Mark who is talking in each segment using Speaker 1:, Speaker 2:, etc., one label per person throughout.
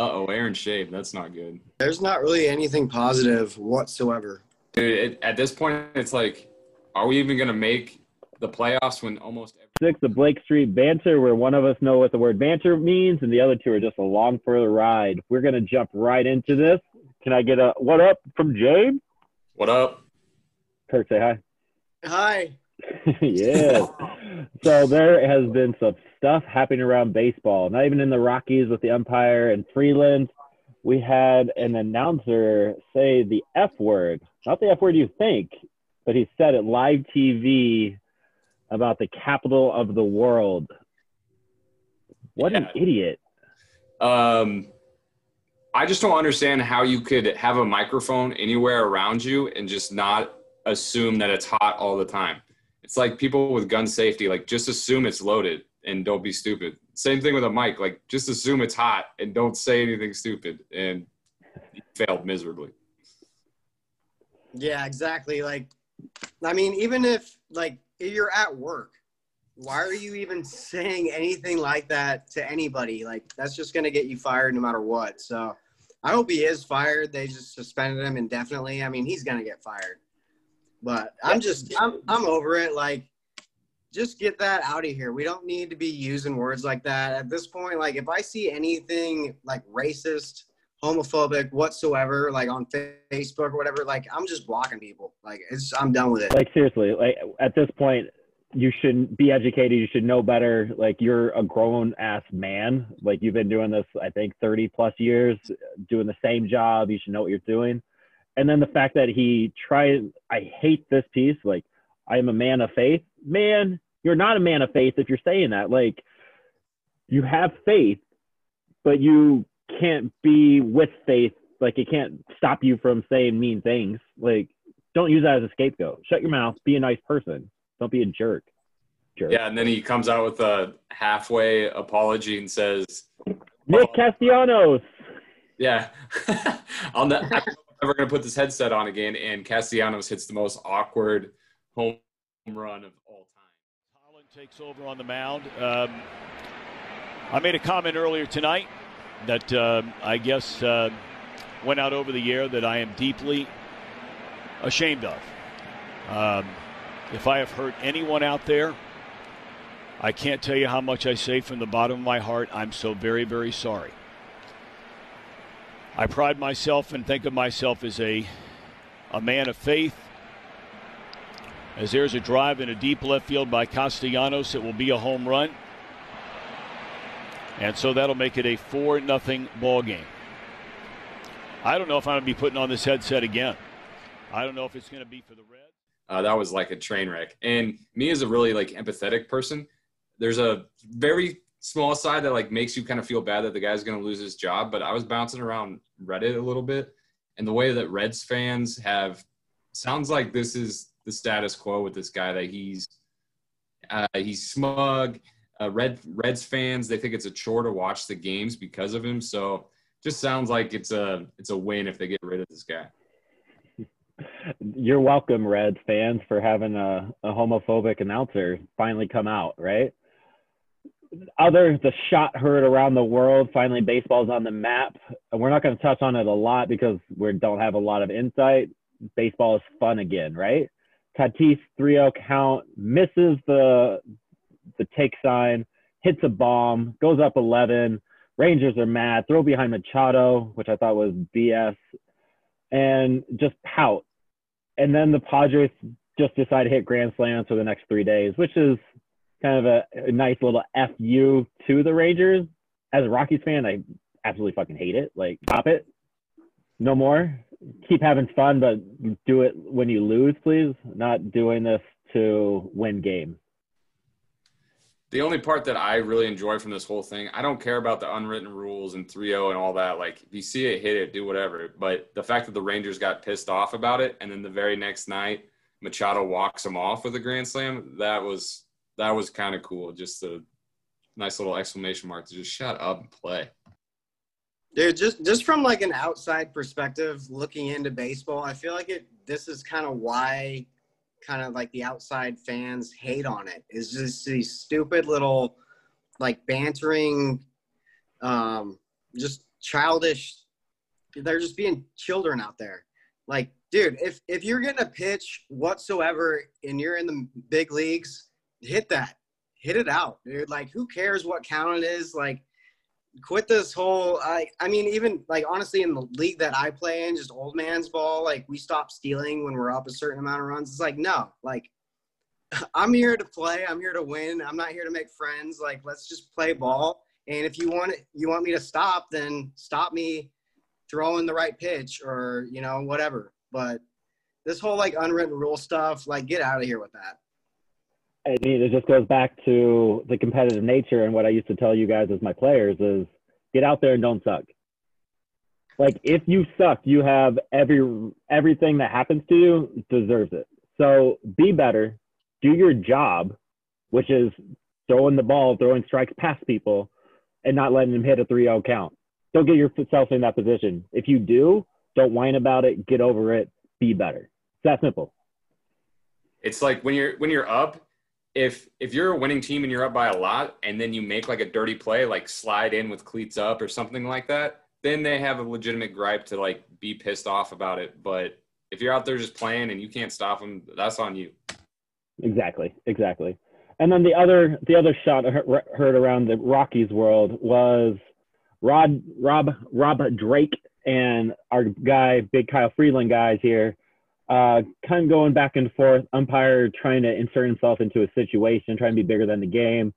Speaker 1: Uh oh, Aaron shaved. That's not good.
Speaker 2: There's not really anything positive whatsoever.
Speaker 1: Dude, it, at this point, it's like, are we even gonna make the playoffs when almost every-
Speaker 3: Six of Blake Street banter, where one of us know what the word banter means, and the other two are just along for the ride. We're gonna jump right into this. Can I get a what up from James?
Speaker 1: what up?
Speaker 3: Kirk, say hi.
Speaker 2: Hi.
Speaker 3: yeah. So there has been some stuff happening around baseball. Not even in the Rockies with the umpire and Freeland. We had an announcer say the F word. Not the F word you think, but he said it live TV about the capital of the world. What an idiot.
Speaker 1: Um, I just don't understand how you could have a microphone anywhere around you and just not assume that it's hot all the time. It's like people with gun safety, like just assume it's loaded and don't be stupid. Same thing with a mic, like just assume it's hot and don't say anything stupid. And failed miserably.
Speaker 2: Yeah, exactly. Like, I mean, even if like if you're at work, why are you even saying anything like that to anybody? Like, that's just gonna get you fired no matter what. So, I hope he is fired. They just suspended him indefinitely. I mean, he's gonna get fired. But I'm just, I'm, I'm over it. Like, just get that out of here. We don't need to be using words like that at this point. Like, if I see anything like racist, homophobic whatsoever, like on Facebook or whatever, like I'm just blocking people. Like, it's, I'm done with it.
Speaker 3: Like seriously, like at this point, you shouldn't be educated. You should know better. Like you're a grown ass man. Like you've been doing this, I think, 30 plus years, doing the same job. You should know what you're doing. And then the fact that he tried, I hate this piece. Like I am a man of faith. Man, you're not a man of faith if you're saying that. Like you have faith, but you can't be with faith. Like it can't stop you from saying mean things. Like don't use that as a scapegoat. Shut your mouth. Be a nice person. Don't be a jerk. Jerk.
Speaker 1: Yeah, and then he comes out with a halfway apology and says,
Speaker 3: Nick Castellanos.
Speaker 1: Yeah. On the, I'm never going to put this headset on again. And Castellanos hits the most awkward home run of all time.
Speaker 4: Holland takes over on the mound. Um, I made a comment earlier tonight that um I guess uh, went out over the air that I am deeply ashamed of. Um, if I have hurt anyone out there, I can't tell you how much I say from the bottom of my heart. I'm so very, very sorry. I pride myself and think of myself as a, a man of faith. As there's a drive in a deep left field by Castellanos, it will be a home run. And so that'll make it a 4 nothing ball game. I don't know if I'm going to be putting on this headset again. I don't know if it's going to be for the Reds.
Speaker 1: Uh, that was like a train wreck. And me as a really like empathetic person, there's a very small side that like makes you kind of feel bad that the guy's going to lose his job. But I was bouncing around Reddit a little bit, and the way that Reds fans have sounds like this is the status quo with this guy that he's uh, he's smug. Uh, Red Reds fans they think it's a chore to watch the games because of him. So just sounds like it's a it's a win if they get rid of this guy.
Speaker 3: You're welcome, Reds fans, for having a, a homophobic announcer finally come out, right? Other, the shot heard around the world. Finally, baseball's on the map. We're not going to touch on it a lot because we don't have a lot of insight. Baseball is fun again, right? Tatis 3-0 count, misses the the take sign, hits a bomb, goes up 11. Rangers are mad, throw behind Machado, which I thought was BS, and just pout. And then the Padres just decide to hit grand slams for the next three days, which is kind of a, a nice little fu to the Rangers. As a Rockies fan, I absolutely fucking hate it. Like, stop it. No more. Keep having fun, but do it when you lose, please. Not doing this to win games.
Speaker 1: The only part that I really enjoy from this whole thing, I don't care about the unwritten rules and 3-0 and all that. Like, if you see it, hit it, do whatever. But the fact that the Rangers got pissed off about it, and then the very next night, Machado walks him off with a grand slam, that was that was kind of cool. Just a nice little exclamation mark to just shut up and play.
Speaker 2: Dude, just just from like an outside perspective, looking into baseball, I feel like it. This is kind of why, kind of like the outside fans hate on it. Is just these stupid little, like bantering, um, just childish. They're just being children out there. Like, dude, if if you're getting a pitch whatsoever and you're in the big leagues, hit that, hit it out, dude. Like, who cares what count it is? Like, quit this whole. I I mean, even like honestly, in the league that I play in, just old man's ball. Like, we stop stealing when we're up a certain amount of runs. It's like no, like. I'm here to play. I'm here to win. I'm not here to make friends. Like, let's just play ball. And if you want it, you want me to stop, then stop me throwing the right pitch or you know whatever. But this whole like unwritten rule stuff, like get out of here with that.
Speaker 3: I mean, it just goes back to the competitive nature and what I used to tell you guys as my players is get out there and don't suck. Like if you suck, you have every everything that happens to you deserves it. So be better, do your job, which is throwing the ball, throwing strikes past people, and not letting them hit a 3-0 count. Don't get yourself in that position. If you do, don't whine about it. Get over it. Be better. It's that simple.
Speaker 1: It's like when you're when you're up, if if you're a winning team and you're up by a lot, and then you make like a dirty play, like slide in with cleats up or something like that, then they have a legitimate gripe to like be pissed off about it. But if you're out there just playing and you can't stop them, that's on you.
Speaker 3: Exactly. Exactly. And then the other the other shot I heard around the Rockies world was Rod Rob Rob Drake and our guy Big Kyle Freeland guys here, uh, kind of going back and forth. Umpire trying to insert himself into a situation, trying to be bigger than the game,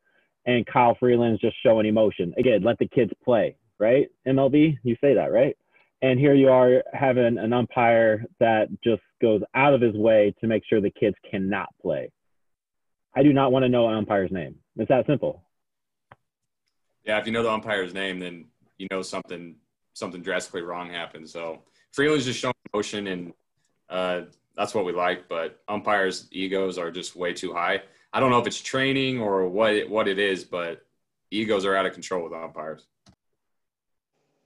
Speaker 3: and Kyle Freeland's just showing emotion. Again, let the kids play, right? MLB, you say that, right? And here you are having an umpire that just goes out of his way to make sure the kids cannot play. I do not want to know an umpire's name. It's that simple.
Speaker 1: Yeah, if you know the umpire's name, then you know something something drastically wrong happened. So Freeland's just showing emotion, and uh, that's what we like. But umpires' egos are just way too high. I don't know if it's training or what it, what it is, but egos are out of control with umpires.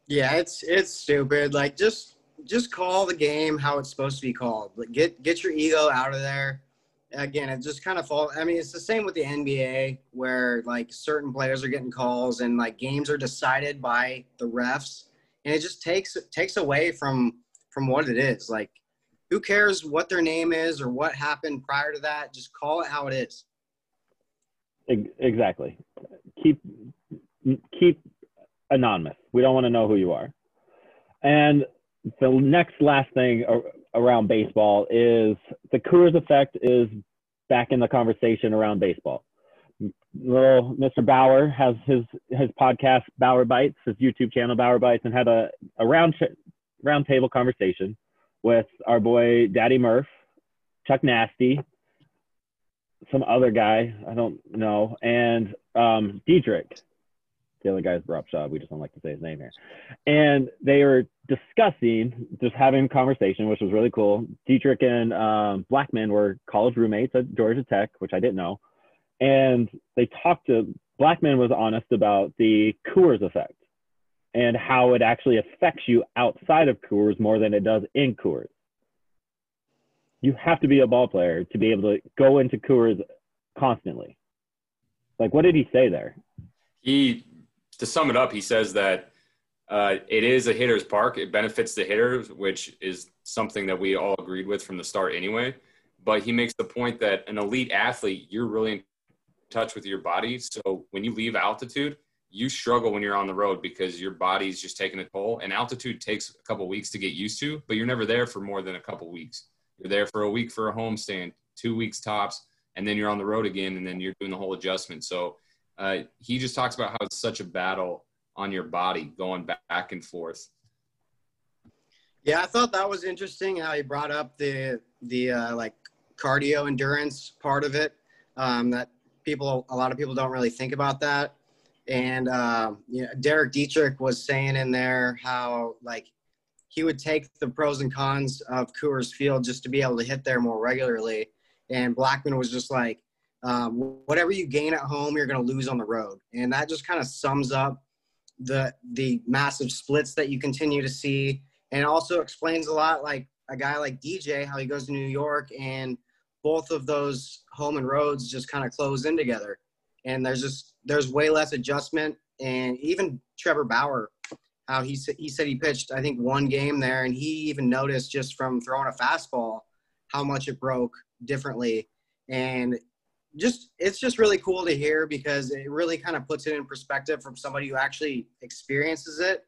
Speaker 2: Yeah, it's it's stupid. Like just just call the game how it's supposed to be called. Like get get your ego out of there again, it just kind of fall. I mean, it's the same with the NBA where like certain players are getting calls and like games are decided by the refs, and it just takes takes away from from what it is. Like, who cares what their name is or what happened prior to that? Just call it how it is.
Speaker 3: Exactly. Keep keep anonymous. We don't want to know who you are. And the next last thing around baseball is the Coors effect is back in the conversation around baseball. Little Mr. Bauer has his his podcast Bauer Bytes, his YouTube channel Bauer Bytes, and had a, a round round table conversation with our boy Daddy Murph, Chuck Nasty, some other guy I don't know, and um, Dietrich the other guy's Rob Shaw. We just don't like to say his name here. And they were discussing, just having a conversation, which was really cool. Dietrich and um, Blackmon were college roommates at Georgia Tech, which I didn't know. And they talked to, Blackmon was honest about the Coors effect and how it actually affects you outside of Coors more than it does in Coors. You have to be a ball player to be able to go into Coors constantly. Like, what did he say there?
Speaker 1: He to sum it up, he says that uh, it is a hitter's park. It benefits the hitters, which is something that we all agreed with from the start anyway. But he makes the point that an elite athlete, you're really in touch with your body. So when you leave altitude, you struggle when you're on the road because your body's just taking a toll. And altitude takes a couple weeks to get used to, but you're never there for more than a couple weeks. You're there for a week for a homestand, two weeks tops, and then you're on the road again, and then you're doing the whole adjustment. So uh, he just talks about how it's such a battle on your body going back and forth.
Speaker 2: Yeah, I thought that was interesting how he brought up the the uh, like cardio endurance part of it. Um, that people, a lot of people don't really think about that. And uh, you know, Derek Dietrich was saying in there how like he would take the pros and cons of Coors Field just to be able to hit there more regularly. And Blackmon was just like, um, whatever you gain at home, you're going to lose on the road, and that just kind of sums up the the massive splits that you continue to see, and also explains a lot like a guy like DJ how he goes to New York and both of those home and roads just kind of close in together, and there's just there's way less adjustment, and even Trevor Bauer how he said he said he pitched I think one game there, and he even noticed just from throwing a fastball how much it broke differently, and just it's just really cool to hear because it really kind of puts it in perspective from somebody who actually experiences it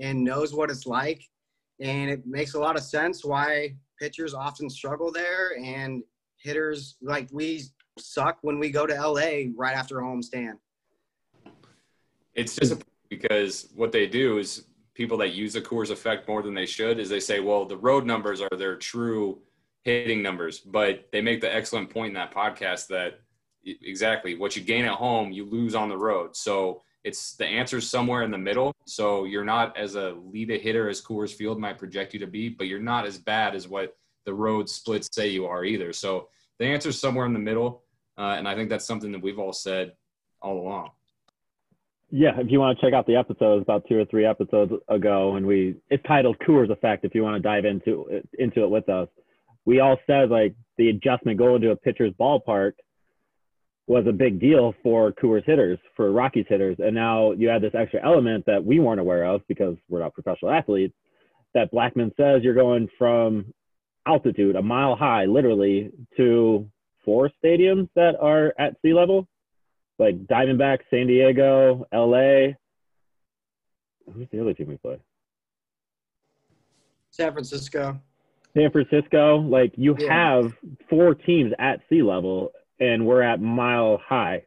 Speaker 2: and knows what it's like, and it makes a lot of sense why pitchers often struggle there and hitters like we suck when we go to LA right after a home stand.
Speaker 1: It's just because what they do is people that use the Coors effect more than they should is they say, well, the road numbers are their true hitting numbers, but they make the excellent point in that podcast that exactly what you gain at home, you lose on the road. So it's the answer somewhere in the middle. So you're not as a lead a hitter as Coors Field might project you to be, but you're not as bad as what the road splits say you are either. So the answer is somewhere in the middle. Uh, and I think that's something that we've all said all along.
Speaker 3: Yeah, if you want to check out the episodes about two or three episodes ago, and we it's titled Coors Effect. If you want to dive into into it with us, we all said like the adjustment going to a pitcher's ballpark was a big deal for Coors hitters, for Rockies hitters, and now you add this extra element that we weren't aware of because we're not professional athletes. That Blackmon says you're going from altitude, a mile high, literally, to four stadiums that are at sea level like Diamondback, San Diego, LA. Who's the other team we play?
Speaker 2: San Francisco.
Speaker 3: San Francisco. Like you yeah. have four teams at sea level, and we're at mile high,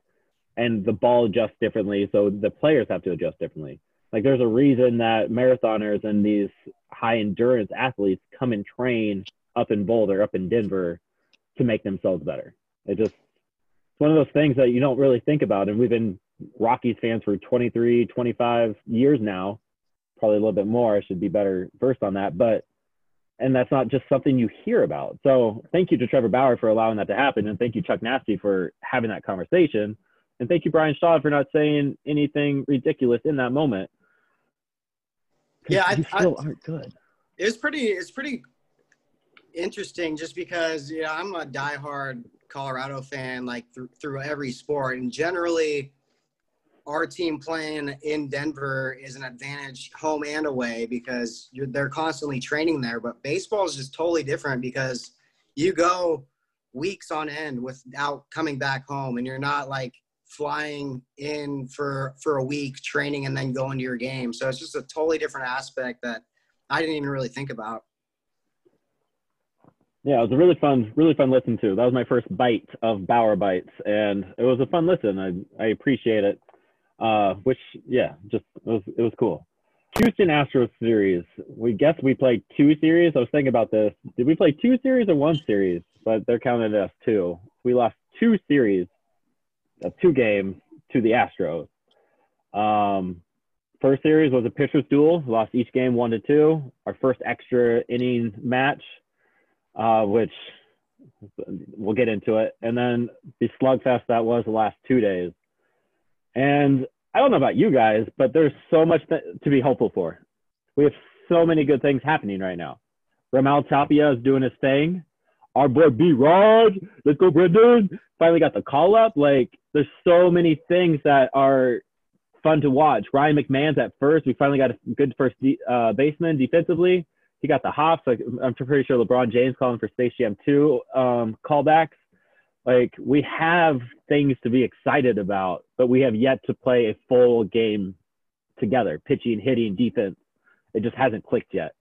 Speaker 3: and the ball adjusts differently, so the players have to adjust differently. Like there's a reason that marathoners and these high endurance athletes come and train up in Boulder, up in Denver, to make themselves better. It just it's one of those things that you don't really think about. And we've been Rockies fans for 23, 25 years now, probably a little bit more. I should be better versed on that. But, and that's not just something you hear about. So thank you to Trevor Bauer for allowing that to happen. And thank you, Chuck Nasty, for having that conversation. And thank you, Bryan Shaw, for not saying anything ridiculous in that moment.
Speaker 2: Yeah, I,
Speaker 3: still I, aren't good.
Speaker 2: It's pretty, it's pretty interesting just because, yeah, I'm a diehard Colorado fan like th- through every sport, and generally, our team playing in Denver is an advantage home and away because they're constantly training there. But baseball is just totally different because you go weeks on end without coming back home, and you're not like flying in for for a week training and then going to your game. So it's just a totally different aspect that I didn't even really think about.
Speaker 3: Yeah, it was a really fun, really fun listen to. That was my first bite of Bauer Bytes, and it was a fun listen. I I appreciate it. Uh, which yeah, just it was it was cool. Houston Astros series. We guess we played two series. I was thinking about this. Did we play two series or one series? But they're counting us two. We lost two series, uh, two games to the Astros. Um, first series was a pitcher's duel. Lost each game one to two. Our first extra inning match uh, which we'll get into it. And then the slugfest that was the last two days. And I don't know about you guys, but there's so much th- to be hopeful for. We have so many good things happening right now. Raimel Tapia is doing his thing. Our boy B Rod, let's go Brendan. Finally got the call up. Like there's so many things that are fun to watch. Ryan McMahon's at first. We finally got a good first de- uh, baseman defensively he got the hops. Like I'm pretty sure LeBron James calling for Space Jam 2 um, callbacks. Like we have things to be excited about, but we have yet to play a full game together, pitching, hitting, defense. It just hasn't clicked yet.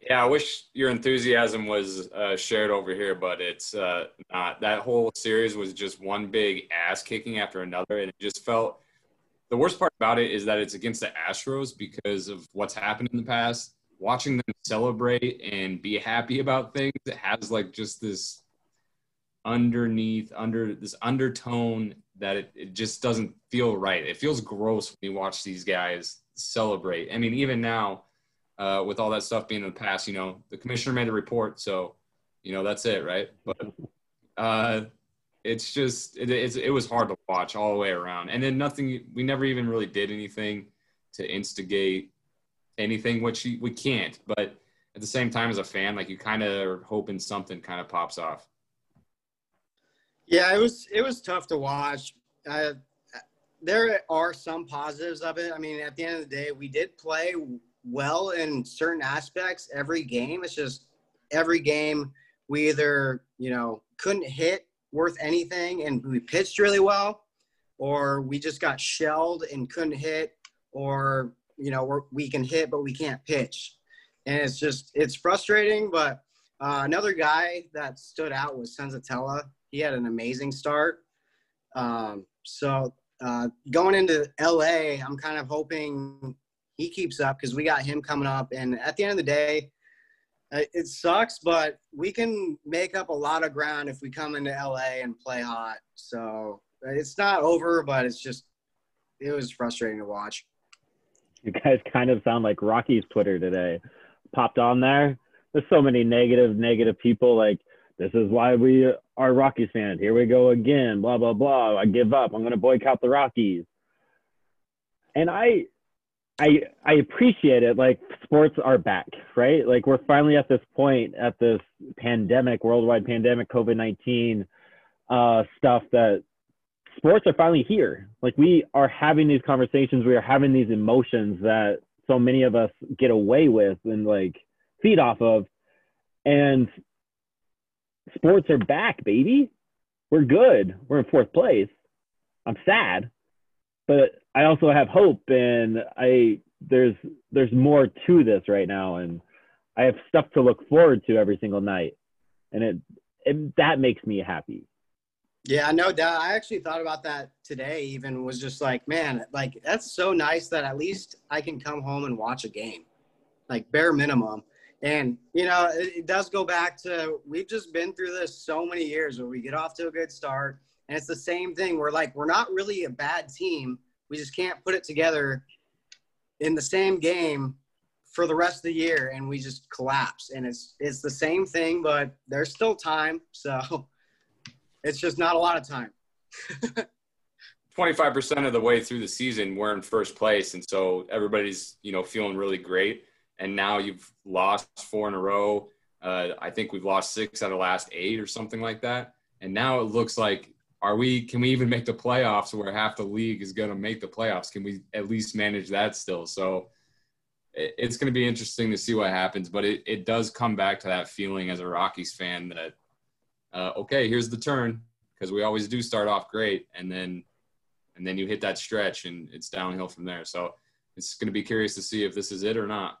Speaker 1: Yeah, I wish your enthusiasm was uh, shared over here, but it's uh, not. That whole series was just one big ass kicking after another, and it just felt. The worst part about it is that it's against the Astros because of what's happened in the past watching them celebrate and be happy about things it has like just this underneath under this undertone that it, it just doesn't feel right. It feels gross when you watch these guys celebrate. I mean even now uh, with all that stuff being in the past you know the commissioner made a report so you know that's it right? But uh, it's just it, it's, it was hard to watch all the way around. And then nothing we never even really did anything to instigate anything, which we can't. But at the same time, as a fan, like you kind of are hoping something kind of pops off.
Speaker 2: Yeah, it was it was tough to watch. I there are some positives of it. I mean, at the end of the day, we did play well in certain aspects every game. It's just every game we either, you know, couldn't hit worth anything and we pitched really well, or we just got shelled and couldn't hit, or, you know, we can hit, but we can't pitch. And it's just, it's frustrating. But uh, another guy that stood out was Senzatela. He had an amazing start. Um, so uh, going into LA, I'm kind of hoping he keeps up because we got him coming up. And at the end of the day, uh, it sucks, but we can make up a lot of ground if we come into LA and play hot. So it's not over, but it's just it was frustrating to watch.
Speaker 3: You guys kind of sound like Rockies Twitter today. Popped on there. There's so many negative, negative people like this is why we are Rockies fans. Here we go again. Blah blah blah. I give up. I'm going to boycott the Rockies. And I, I, I appreciate it. Like sports are back, right? Like we're finally at this point at this pandemic, worldwide pandemic, COVID nineteen uh, stuff that sports are finally here. Like we are having these conversations. We are having these emotions that so many of us get away with and like feed off of. And sports are back, baby. We're good. We're in fourth place. I'm sad, but I also have hope, and I there's there's more to this right now, and I have stuff to look forward to every single night, and it, it that makes me happy.
Speaker 2: Yeah, no doubt. I actually thought about that today. Even was just like, man, like that's so nice that at least I can come home and watch a game, like bare minimum. And, you know, it, it, does go back to we've just been through this so many years where we get off to a good start. And it's the same thing. We're like, we're not really a bad team. We just can't put it together in the same game for the rest of the year and we just collapse. And it's it's the same thing, but there's still time. So it's just not a lot of time.
Speaker 1: 25% of the way through the season, we're in first place. And so everybody's, you know, feeling really great and now you've lost four in a row. Uh, I think we've lost six out of the last eight or something like that. And now it looks like, are we? Can we even make the playoffs where half the league is going to make the playoffs? Can we at least manage that still? So it's going to be interesting to see what happens. But it, it does come back to that feeling as a Rockies fan that uh, okay, here's the turn because we always do start off great, and then and then you hit that stretch and it's downhill from there. So it's going to be curious to see if this is it or not.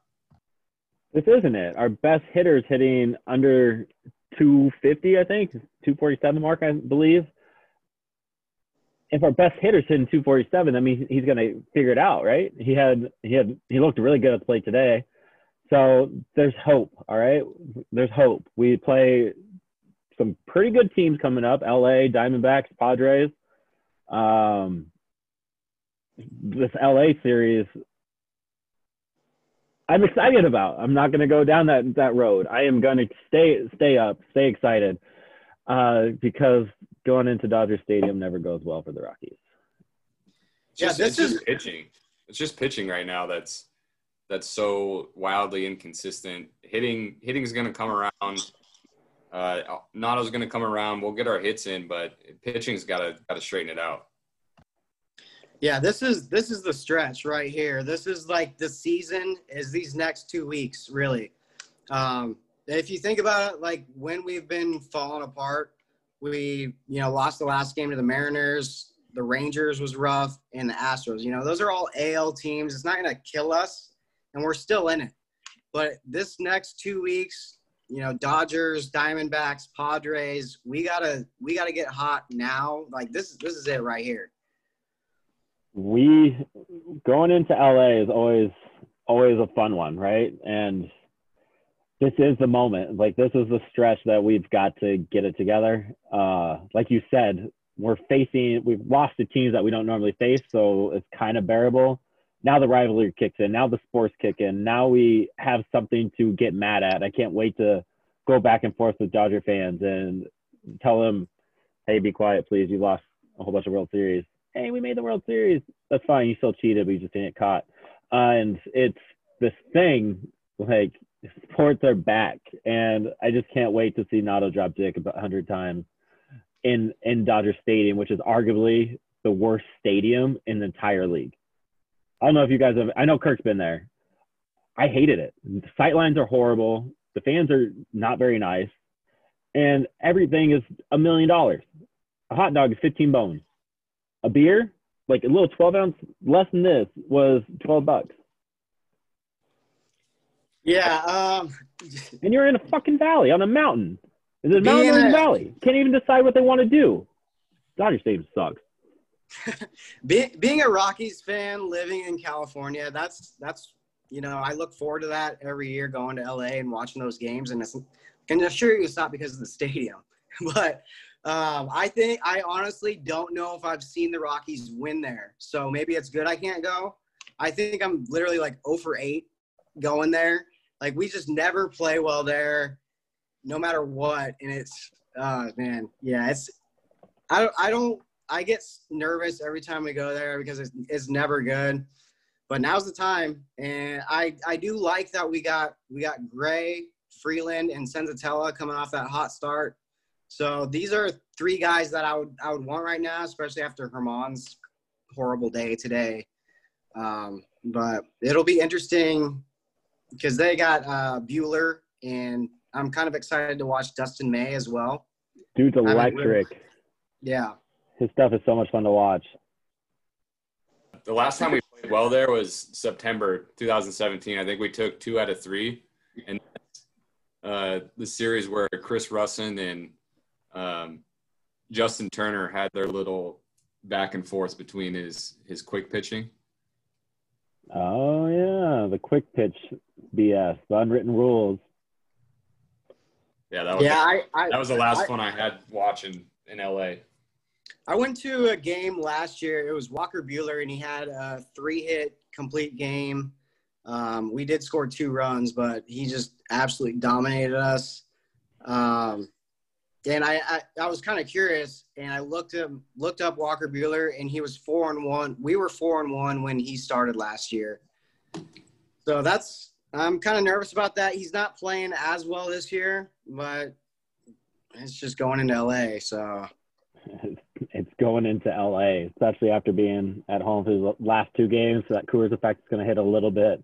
Speaker 3: This isn't it. Our best hitters hitting under 250, I think, 247 mark, I believe. If our best hitter's hitting 247, that means he's going to figure it out, right? He had he had he looked really good at the plate today. So there's hope, all right? There's hope. We play some pretty good teams coming up: LA, Diamondbacks, Padres. Um, this LA series, I'm excited about. I'm not going to go down that that road. I am going to stay stay up, stay excited, uh, because going into Dodger Stadium never goes well for the Rockies.
Speaker 1: yeah, this is just pitching. It's just pitching right now. That's that's so wildly inconsistent. Hitting hitting is going to come around. Uh, Nado's going to come around. We'll get our hits in, but pitching's got to got to straighten it out.
Speaker 2: Yeah, this is this is the stretch right here. This is like the season is these next two weeks, really. Um, if you think about it, like when we've been falling apart, we you know lost the last game to the Mariners. The Rangers was rough, and the Astros. You know, those are all AL teams. It's not going to kill us, and we're still in it. But this next two weeks, you know, Dodgers, Diamondbacks, Padres, we gotta we gotta get hot now. Like this is this is it right here
Speaker 3: we going into LA is always always a fun one, right? And this is the moment. Like this is the stretch that we've got to get it together. Uh, like you said, we're facing we've lost the teams that we don't normally face, so it's kind of bearable. Now the rivalry kicks in. Now the sports kick in. Now we have something to get mad at. I can't wait to go back and forth with Dodger fans and tell them, "Hey, be quiet, please. You lost a whole bunch of World Series hey, we made the World Series. That's fine. You still cheated, but you just didn't get caught. And it's this thing like sports are back, and I just can't wait to see Nado drop dick about hundred times in in Dodger Stadium, which is arguably the worst stadium in the entire league. I don't know if you guys have. I know Kirk's been there. I hated it. The sight lines are horrible. The fans are not very nice, and everything is a million dollars. A hot dog is 15 bones. A beer, like a little 12 ounce, less than this, was 12 bucks.
Speaker 2: Yeah. Um,
Speaker 3: And you're in a fucking valley on a mountain. Is it a mountain a- valley? Can't even decide what they want to do. Dodger Stadium sucks.
Speaker 2: be, being a Rockies fan, living in California, that's that's you know I look forward to that every year, going to LA and watching those games, and it's can assure you it's not because of the stadium, but um, I think I honestly don't know if I've seen the Rockies win there, so maybe it's good I can't go. I think I'm literally like 0 for 8 going there. Like we just never play well there, no matter what, and it's uh man, yeah, it's I don't I don't I get nervous every time we go there because it's, it's never good. But now's the time, and I I do like that we got we got Gray, Freeland, and Senzatela coming off that hot start. So these are three guys that I would I would want right now, especially after Herman's horrible day today. Um, but it'll be interesting because they got uh, Buehler, and I'm kind of excited to watch Dustin May as well.
Speaker 3: Dude's electric.
Speaker 2: Yeah.
Speaker 3: His stuff is so much fun to watch.
Speaker 1: The last time we played well there was September 2017. I think we took two out of three, and uh, the series where Chris Rusin and um, Justin Turner had their little back and forth between his his quick pitching.
Speaker 3: Oh yeah, the quick pitch BS, the unwritten rules.
Speaker 1: Yeah, that was
Speaker 2: Yeah, I, I
Speaker 1: that was the last
Speaker 2: I-
Speaker 1: one I had watching in LA.
Speaker 2: I went to a game last year. It was Walker Buehler, and he had a three-hit complete game. Um, we did score two runs, but he just absolutely dominated us. Um, and I, I, I was kind of curious, and I looked him looked up Walker Buehler, and he was four and one. We were four and one when he started last year. So that's I'm kind of nervous about that. He's not playing as well this year, but it's just going into LA. So
Speaker 3: going into LA, especially after being at home for the last two games. So that Coors effect is going to hit a little bit.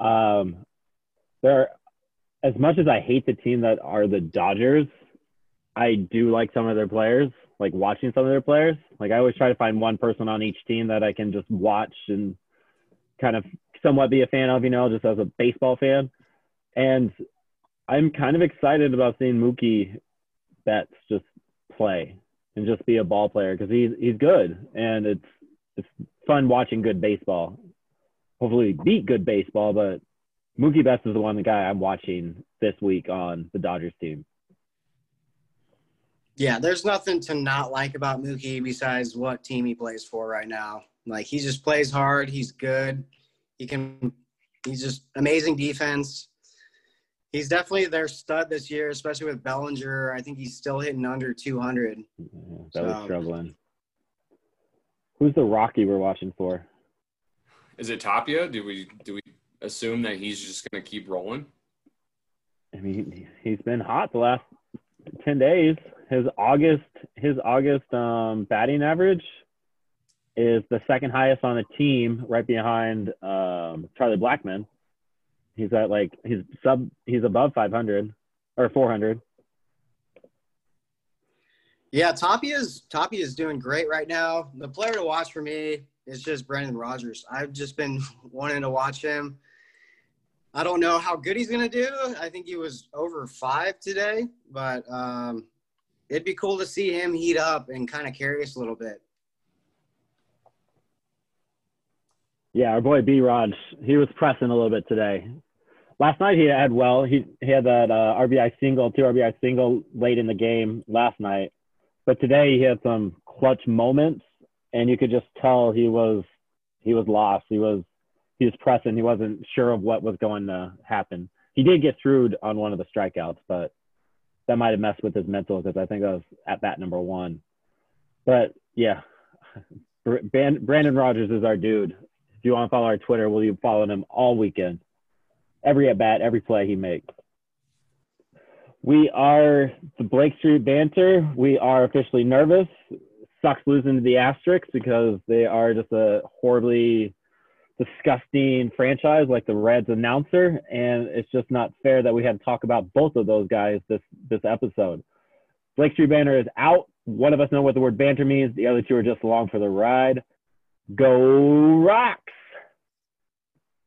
Speaker 3: Um, there, as much as I hate the team that are the Dodgers, I do like some of their players. Like watching some of their players. Like I always try to find one person on each team that I can just watch and kind of somewhat be a fan of, you know, just as a baseball fan. And I'm kind of excited about seeing Mookie Betts just play and just be a ball player because he's he's good and it's it's fun watching good baseball. Hopefully beat good baseball, but Mookie Betts is the one the guy I'm watching this week on the Dodgers team.
Speaker 2: Yeah, there's nothing to not like about Mookie besides what team he plays for right now. Like he just plays hard. He's good. He can. He's just amazing defense. He's definitely their stud this year, especially with Bellinger. I think he's still hitting under 200.
Speaker 3: Yeah, That was
Speaker 2: So-
Speaker 3: struggling. Who's the Rocky we're watching for?
Speaker 1: Is it Tapia? Do we do we assume that he's just going to keep rolling?
Speaker 3: I mean, he's been hot the last ten days. His August his August um, batting average is the second highest on the team, right behind um, Charlie Blackmon. He's at like he's sub he's above 500 or 400.
Speaker 2: Yeah, Tapia's Tapia's doing great right now. The player to watch for me is just Brendan Rodgers. I've just been wanting to watch him. I don't know how good he's gonna do. I think he was over five today, but um, it'd be cool to see him heat up and kind of carry us a little bit.
Speaker 3: Yeah, our boy B Rod, he was pressing a little bit today. Last night he had well, he he had that uh, RBI single, two RBI single late in the game last night, but today he had some clutch moments, and you could just tell he was he was lost. He was he was pressing. He wasn't sure of what was going to happen. He did get through on one of the strikeouts, but that might have messed with his mental because I think that was at bat number one. But yeah, Brendan Rodgers is our dude. If you want to follow our Twitter, will you follow him all weekend? Every at bat, every play he makes. We are the Blake Street Banter. We are officially nervous. sucks losing to the Asterix because they are just a horribly disgusting franchise like the Reds announcer, and it's just not fair that we had to talk about both of those guys this this episode. Blake Street Banter is out. One of us know what the word banter means. The other two are just along for the ride. Go Rocks!